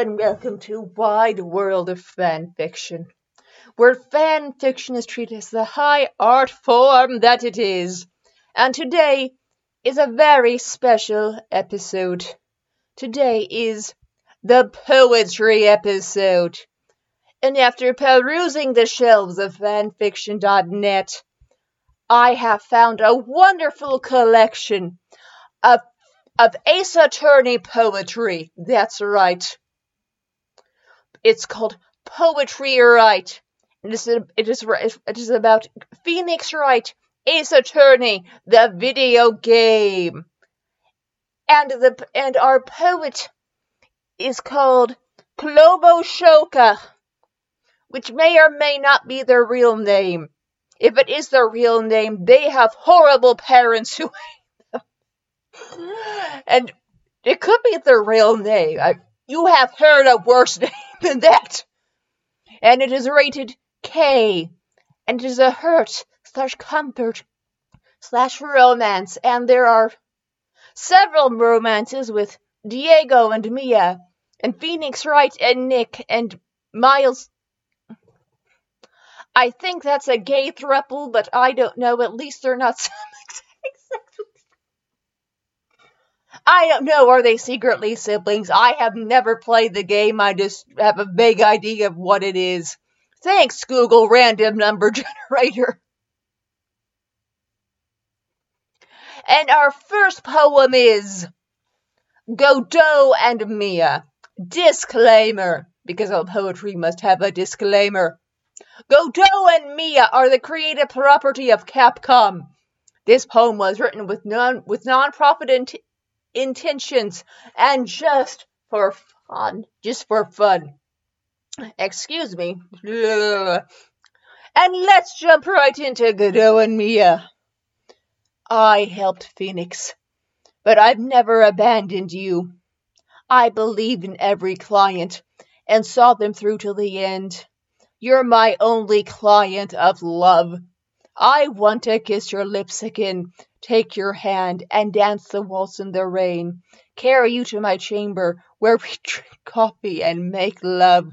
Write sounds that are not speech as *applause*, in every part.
And welcome to Wide World of Fan Fiction, where fan fiction is treated as the high art form that it is. And today is a very special episode. Today is the poetry episode. And after perusing the shelves of fanfiction.net, I have found a wonderful collection of of Ace Attorney poetry. That's right. It's called Poetry Wright. It is, it is, it is about Phoenix Wright, Ace Attorney, the video game. And the and our poet is called Clobo Shoka, which may or may not be their real name. If it is their real name, they have horrible parents who *laughs* and it could be their real name. I, you have heard a worse *laughs* name than that. And it is rated K. And it is a hurt slash comfort slash romance. And there are several romances with Diego and Mia, and Phoenix Wright and Nick, and Miles. I think that's a gay thruple, but I don't know. At least they're not *laughs* I don't know. Are they secretly siblings? I have never played the game. I just have a vague idea of what it is. Thanks, Google Random Number *laughs* Generator. And our first poem is Godot and Mia. Disclaimer, because all poetry must have a disclaimer. Godot and Mia are the creative property of Capcom. This poem was written with non with non-profit intentions and just for fun. Just for fun. Excuse me. And let's jump right into Godot and Mia. I helped Phoenix, but I've never abandoned you. I believed in every client and saw them through to the end. You're my only client of love. I want to kiss your lips again take your hand and dance the waltz in the rain, carry you to my chamber where we *laughs* drink coffee and make love,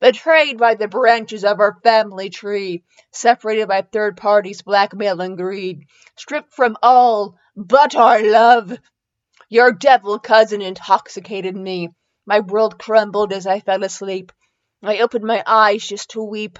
betrayed by the branches of our family tree, separated by third parties, blackmail and greed, stripped from all but our love. Your devil cousin intoxicated me. My world crumbled as I fell asleep. I opened my eyes just to weep.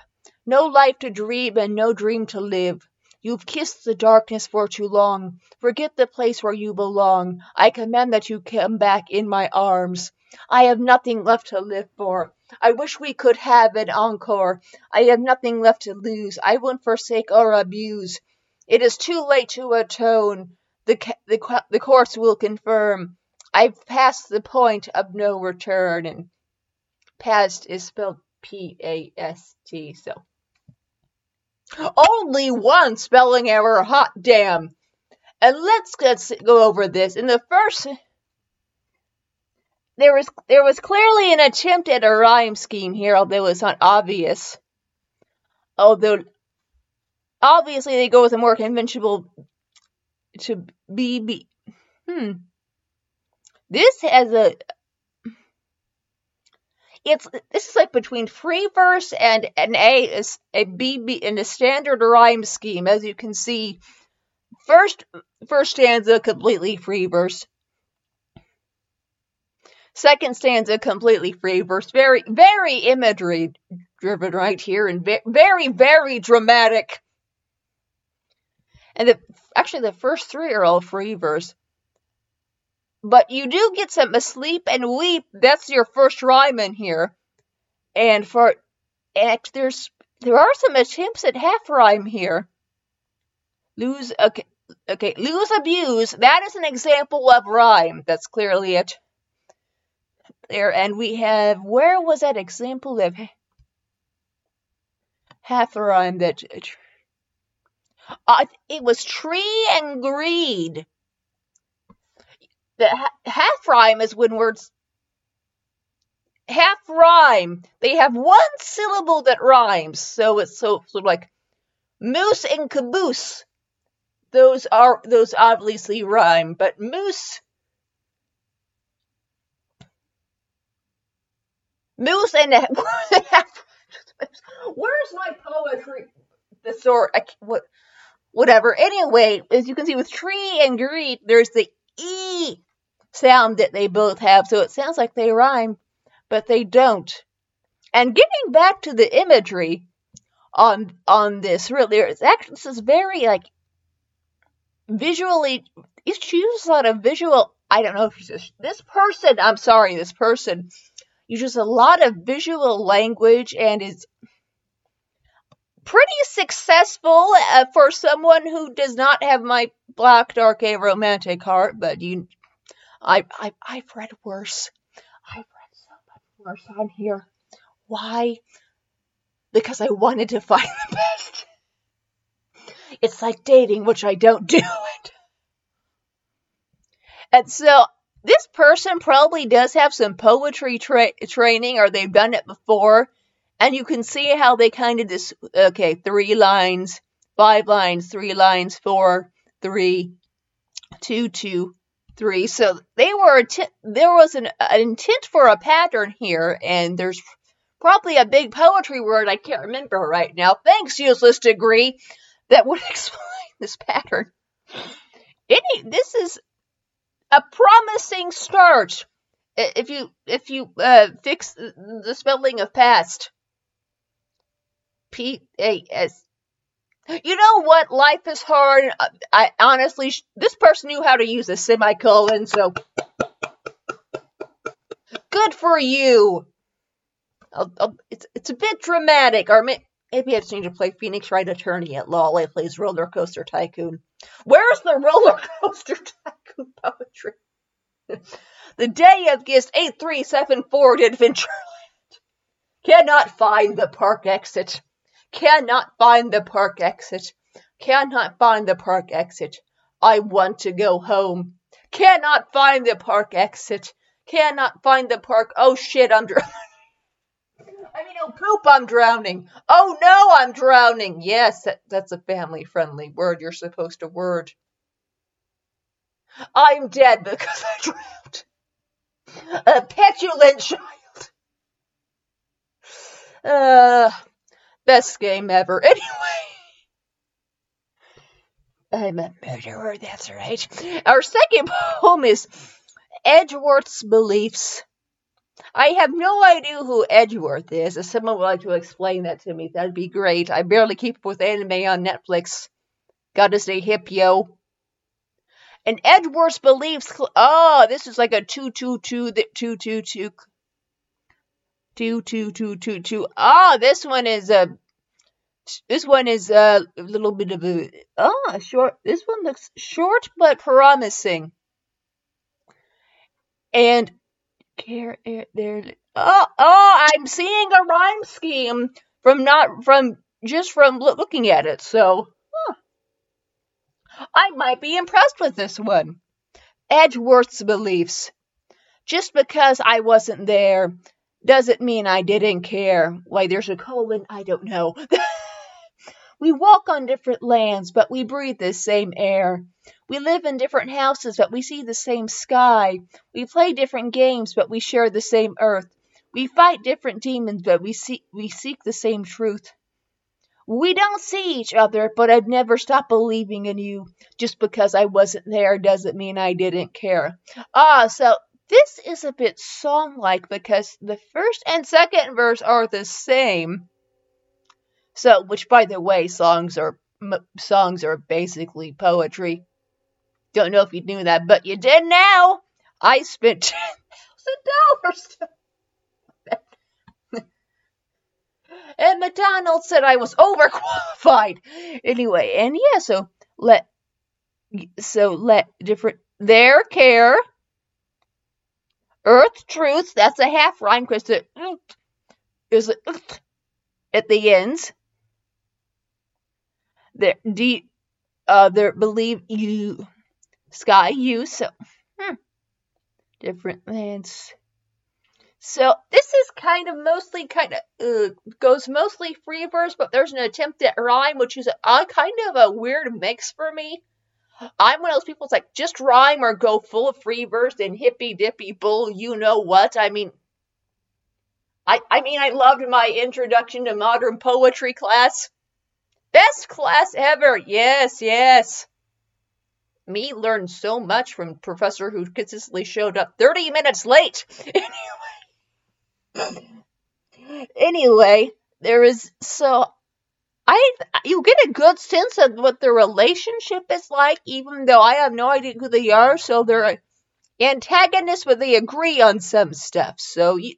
No life to dream and no dream to live. You've kissed the darkness for too long. Forget the place where you belong. I command that you come back in my arms. I have nothing left to live for. I wish we could have an encore. I have nothing left to lose. I won't forsake or abuse. It is too late to atone. The, the, the courts will confirm. I've passed the point of no return. And past is spelled P A S T, so. Only one spelling error, hot damn. And let's, let's go over this. In the first there was there was clearly an attempt at a rhyme scheme here, although it's not obvious. Although obviously they go with a more conventional to be be hmm. This has a it's this is like between free verse and an A is a B B in a standard rhyme scheme, as you can see. First first stanza completely free verse. Second stanza completely free verse. Very very imagery driven right here and very very dramatic. And the actually the first three are all free verse. But you do get some asleep and weep. That's your first rhyme in here. And for and there's there are some attempts at half rhyme here. Lose okay okay, lose abuse. That is an example of rhyme. That's clearly it. There and we have where was that example of half rhyme that uh, it was tree and greed the half rhyme is when words half rhyme. They have one syllable that rhymes, so it's so sort of like moose and caboose. Those are those obviously rhyme, but moose Moose and *laughs* where's my poetry? The sort what whatever. Anyway, as you can see with tree and greet, there's the e sound that they both have, so it sounds like they rhyme, but they don't. And getting back to the imagery on on this, really, it's actually this is very like visually. She uses a lot of visual. I don't know if she's just, this person. I'm sorry, this person uses a lot of visual language and is pretty successful uh, for someone who does not have my black dark a romantic heart. But you, I, I, I've read worse. I've read so much worse on here. Why? Because I wanted to find the best. It's like dating, which I don't do it. And so this person probably does have some poetry tra- training or they've done it before. And you can see how they kind of this, okay, three lines, five lines, three lines, four, three, two, two, three. So they were, there was an, an intent for a pattern here, and there's probably a big poetry word I can't remember right now. Thanks, useless degree, that would *laughs* explain this pattern. Any, this is a promising start. If you if you uh, fix the spelling of past, P A S. You know what? Life is hard. I honestly, this person knew how to use a semicolon, so good for you. I'll, I'll, it's it's a bit dramatic, or may, maybe I just need to play Phoenix Wright Attorney at law. I plays Roller Coaster Tycoon. Where's the Roller *laughs* Coaster Tycoon poetry? *laughs* the day of Gist 8374 to Adventureland. *laughs* Cannot find the park exit. Cannot find the park exit. Cannot find the park exit. I want to go home. Cannot find the park exit. Cannot find the park. Oh shit, I'm drowning. *laughs* I mean, oh poop, I'm drowning. Oh no, I'm drowning. Yes, that, that's a family friendly word you're supposed to word. I'm dead because I drowned. A petulant child. Uh, best game ever. *laughs* Anyway, I'm a murderer, that's right. Our second *laughs* poem is Edgeworth's Beliefs. I have no idea who Edgeworth is. If someone would like to explain that to me, that'd be great. I barely keep up with anime on Netflix. Gotta stay hip, yo. And Edgeworth's beliefs. Cl- Oh, this is like a two two two two two two two two two two two. Ah, this one is a. This one is a little bit of a ah short. This one looks short but promising. And care there. Oh, oh, I'm seeing a rhyme scheme from not from just from looking at it. So I might be impressed with this one. Edgeworth's beliefs. Just because I wasn't there doesn't mean I didn't care. Why, there's a colon, I don't know. *laughs* we walk on different lands, but we breathe the same air. We live in different houses, but we see the same sky. We play different games, but we share the same earth. We fight different demons, but we see we seek the same truth. We don't see each other, but I've never stopped believing in you. Just because I wasn't there doesn't mean I didn't care. Ah, so this is a bit song like because the first and second verse are the same. So, which by the way, songs are songs are basically poetry. Don't know if you knew that, but you did now. I spent *laughs* dollars and McDonald said I was overqualified. Anyway, and yeah, so let so let different their care. Earth truth, that's a half rhyme because it is at the ends. There de uh believe you sky you so hmm, different lands so this is kind of mostly kind of uh, goes mostly free verse, but there's an attempt at rhyme, which is a, kind of a weird mix for me. I'm one of those people that's like just rhyme or go full of free verse and hippy dippy bull, you know what? I mean, I, I mean, I loved my introduction to modern poetry class. Best class ever. Yes, yes. Me learned so much from professor who consistently showed up 30 minutes late. *laughs* anyway, anyway, there is so I you get a good sense of what the relationship is like, even though I have no idea who they are. So they're antagonists, but they agree on some stuff. So you,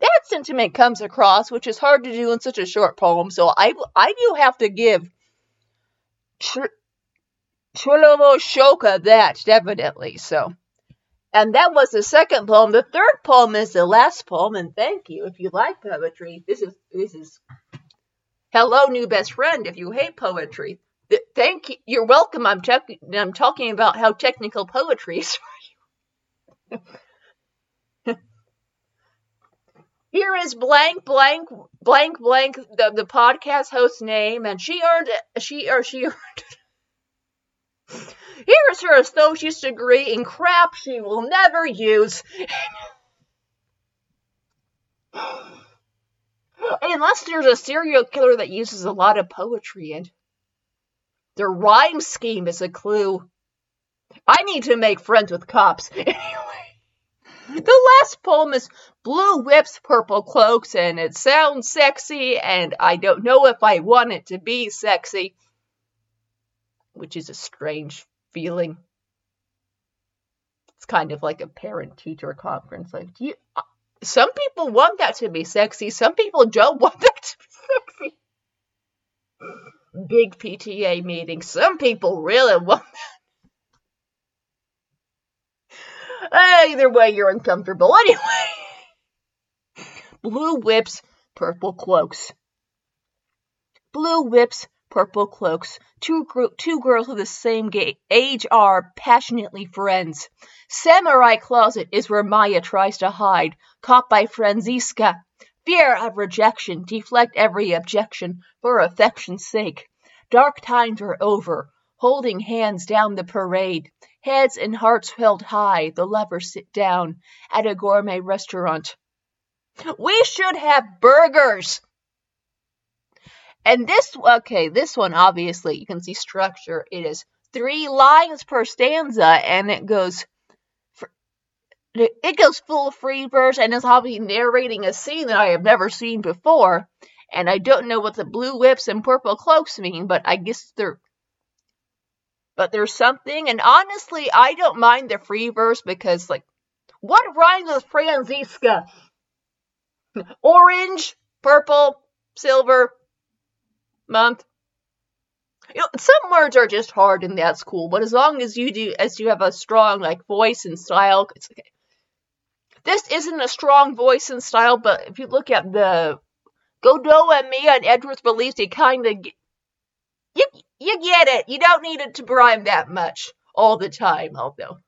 that sentiment comes across, which is hard to do in such a short poem. So I, I do have to give Tr- Shoka that, definitely. So, and that was the second poem. The third poem is the last poem, and thank you if you like poetry. This is this is hello, new best friend. If you hate poetry, th- thank you. You're welcome. I'm, te- I'm talking about how technical poetry is *laughs* here is blank blank blank blank the, the podcast host name and she earned she or she *laughs* earned here's her associate's degree in crap she will never use *laughs* unless there's a serial killer that uses a lot of poetry and their rhyme scheme is a clue i need to make friends with cops *laughs* anyway the last poem is Blue Whips, Purple Cloaks, and it sounds sexy, and I don't know if I want it to be sexy, which is a strange feeling. It's kind of like a parent teacher conference. Like, do you, some people want that to be sexy, some people don't *laughs* want that to be sexy. Big PTA meeting. Some people really want that. Either way, you're uncomfortable. Anyway. Blue whips, purple cloaks. Blue whips, purple cloaks. Two, gr- two girls of the same ga- age are passionately friends. Samurai closet is where Maya tries to hide, caught by Franziska. Fear of rejection, deflect every objection for affection's sake. Dark times are over, holding hands down the parade. Heads and hearts held high, the lovers sit down at a gourmet restaurant. We should have burgers. And this, okay, this one obviously you can see structure. It is three lines per stanza, and it goes, it goes full free verse, and it's obviously narrating a scene that I have never seen before. And I don't know what the blue whips and purple cloaks mean, but I guess they're but there's something, and honestly, I don't mind the free verse because, like, what rhymes with Franziska? Orange, purple, silver, month. You know, some words are just hard, and that's cool. But as long as you do, as you have a strong like voice and style, it's okay. This isn't a strong voice and style, but if you look at the Godot and Mia and Edward's beliefs, they kind of you you get it. You don't need it to rhyme that much all the time, although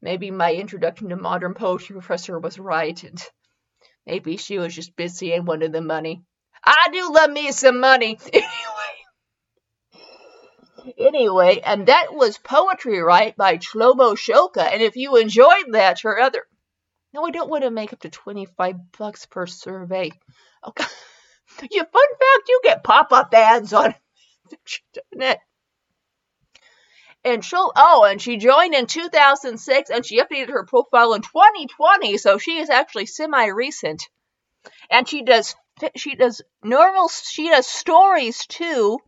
maybe my introduction to modern poetry professor was right, and maybe she was just busy and wanted the money. I do love me some money. *laughs* Anyway. Anyway, and that was Poetry Wright by Shlomo Shoka. And if you enjoyed that or other. No, I don't want to make up to 25 bucks per survey. Okay. *laughs* Yeah, fun fact, you get pop-up ads on internet. And she'll, oh, and she joined in 2006 and she updated her profile in 2020, so she is actually semi recent. And she does, she does normal, she does stories too.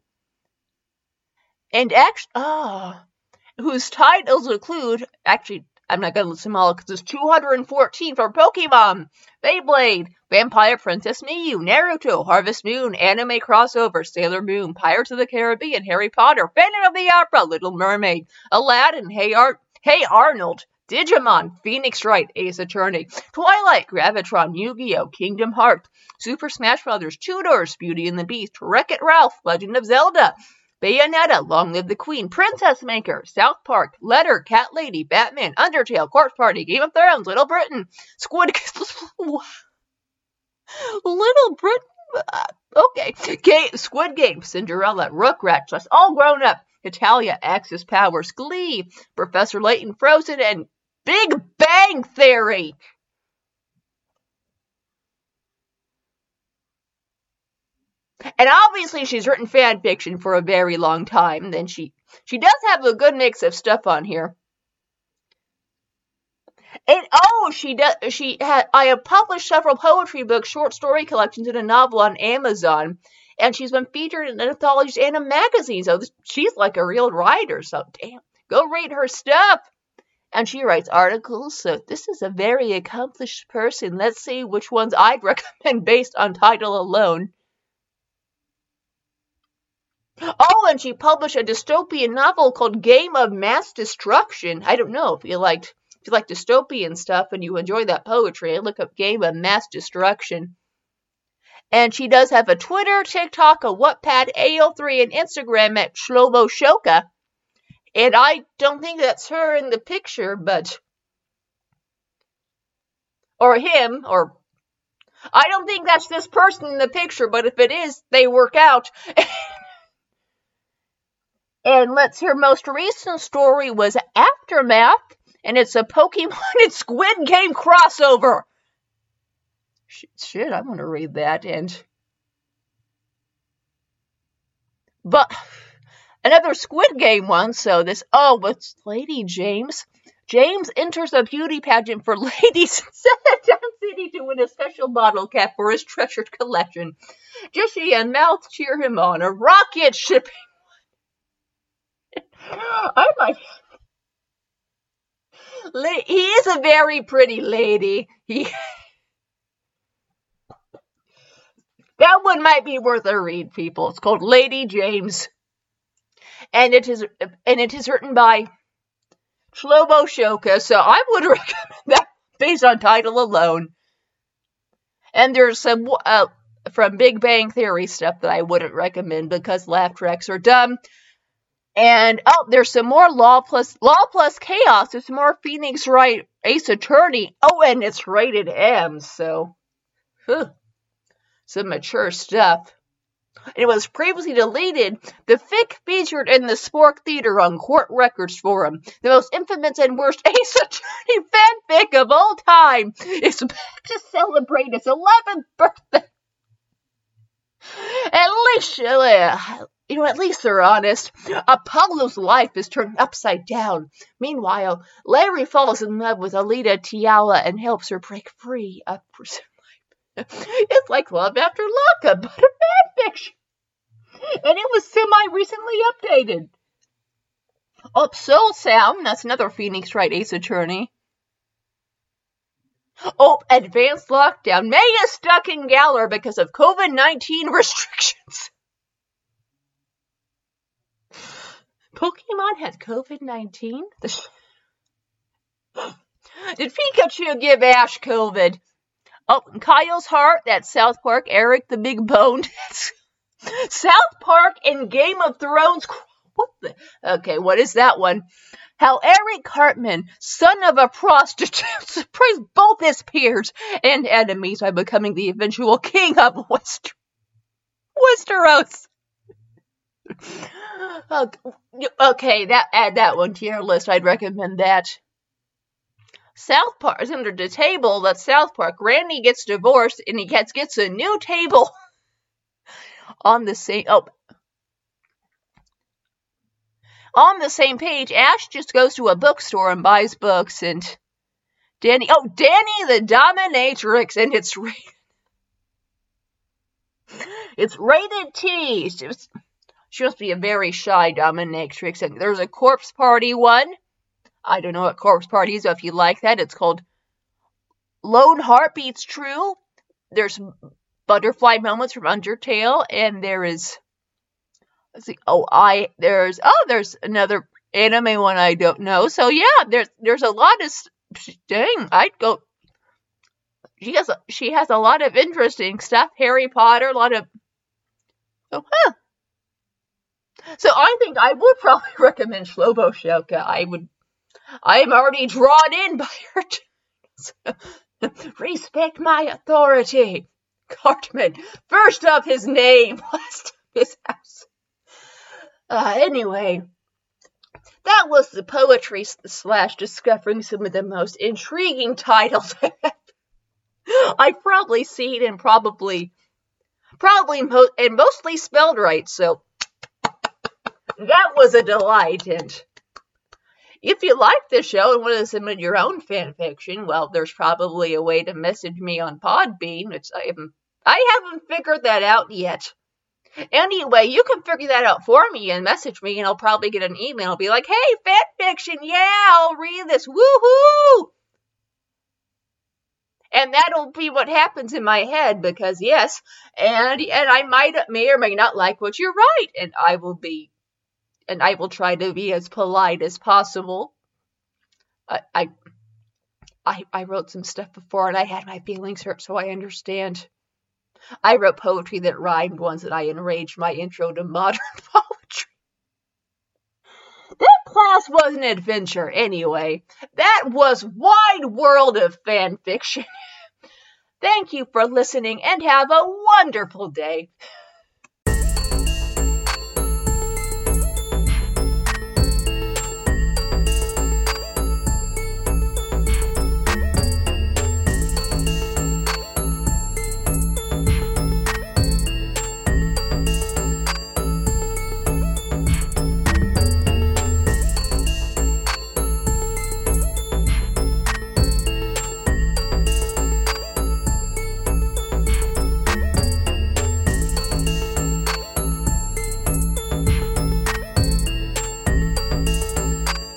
And actually, ah, oh, whose titles include, actually, I'm not gonna list them all because there's 214 for Pokemon, Beyblade, Vampire Princess Miyu, Naruto, Harvest Moon, anime crossover, Sailor Moon, Pirates of the Caribbean, Harry Potter, Phantom of the Opera, Little Mermaid, Aladdin, Hey Art, Hey Arnold, Digimon, Phoenix Wright, Ace Attorney, Twilight, Gravitron, Yu-Gi-Oh, Kingdom Hearts, Super Smash Bros., Tudors, Beauty and the Beast, Wreck-It Ralph, Legend of Zelda, Bayonetta, Long Live the Queen, Princess Maker, South Park, Letter, Cat Lady, Batman, Undertale, Corpse Party, Game of Thrones, Little Britain, Squid, *laughs* Little Britain, uh, okay, Game, Squid Game, Cinderella, Rugrats, all grown up, Italia, Axis Powers, Glee, Professor Layton, Frozen, and Big Bang Theory! And obviously she's written fan fiction for a very long time, then she she does have a good mix of stuff on here. And oh, she does she had I have published several poetry books, short story collections, and a novel on Amazon. And she's been featured in anthologies and a magazines. So this, she's like a real writer, so damn. Go read her stuff. And she writes articles. So this is a very accomplished person. Let's see which ones I'd *laughs* recommend based on title alone. Oh, and she published a dystopian novel called Game of Mass Destruction. I don't know if you liked if you like dystopian stuff and you enjoy that poetry, look up Game of Mass Destruction. And she does have a Twitter, TikTok, a Wattpad, AO3, and Instagram at Shlobo Shoka. And I don't think that's her in the picture, but. Or him, or. I don't think that's this person in the picture, but if it is, they work out. *laughs* and let's her most recent story was Aftermath, and it's a Pokemon *laughs* and Squid Game crossover. Shit, I'm gonna read that and. But another Squid Game one. So this, oh, what's Lady James? James enters a beauty pageant for *laughs* ladies in Down City to win a special bottle cap for his treasured collection. Jessie and Meowth cheer him on. A rocket shipping. *laughs* Oh I might he is a very pretty lady. He *laughs* that one might be worth a read, people. It's called Lady James, and it is and it is written by Shlomo Shoka. So I would *laughs* recommend that based on title alone. And there's some uh, from Big Bang Theory stuff that I wouldn't recommend because laugh tracks are dumb. And oh, there's some more Law plus Law plus Chaos. There's more Phoenix Wright Ace Attorney. Oh, and it's rated M, so huh, some mature stuff. It was previously deleted. The fic featured in the Spork Theater on Court Records Forum, the most infamous and worst *laughs* Ace Attorney fanfic of all time, is back to celebrate its 11th birthday. At least, uh, you know, at least they're honest. Apollo's life is turned upside down. Meanwhile, Larry falls in love with Alita Tiala and helps her break free of prison. It's like love after lockup, but a fan fiction. And it was semi recently updated. Up Soul Sound, that's another Phoenix Wright Ace attorney. Oh, advanced lockdown. May is stuck in Galar because of COVID 19 *laughs* restrictions. Pokemon has COVID 19? *laughs* Did Pikachu give Ash COVID? Oh, Kyle's Heart, that's South Park. Eric the Big Bone. *laughs* South Park and Game of Thrones. What the? Okay, what is that one? How Eric Cartman, son of a prostitute, *laughs* surprised both his peers and enemies by becoming the eventual king of *laughs* West- Westeros. Okay, that add that one to your list. I'd recommend that. South Park is under the table. That South Park. Randy gets divorced and he gets gets a new table *laughs* on the same. Oh, on the same page. Ash just goes to a bookstore and buys books, and Danny. Oh, Danny the Dominatrix, and it's rated. *laughs* It's rated T. She must be a very shy dominatrix. And there's a corpse party one. I don't know what corpse party is, but if you like that, it's called Lone Heartbeats True. There's butterfly moments from Undertale, and there is let's see, oh I there's oh there's another anime one I don't know. So yeah, there's there's a lot of dang, I'd go she has a, she has a lot of interesting stuff. Harry Potter, a lot of oh huh. So I think I would probably *laughs* recommend Shlobo Shoka. I would. I am already drawn in by. *laughs* T- Respect my authority. Cartman, first of his name, *laughs* last of his house. Uh, anyway, that was the poetry slash discovering some of the most intriguing titles *laughs* I've probably seen and probably Probably mo- and mostly spelled right, so that was a delight. And if you like the show and want to submit your own fan fiction, well, there's probably a way to message me on Podbean. It's I haven't, I haven't figured that out yet. Anyway, you can figure that out for me and message me, and I'll probably get an email. I'll be like, "Hey, fan fiction, yeah, I'll read this, woohoo!" And that'll be what happens in my head because yes, and and I might may or may not like what you write, and I will be and I will try to be as polite as possible. I, I, I, wrote some stuff before and I had my feelings hurt, so I understand. I wrote poetry that rhymed once and I enraged my intro to modern *laughs* poetry. That class was an adventure, anyway. That was Wide World of Fan Fiction. *laughs* Thank you for listening and have a wonderful day.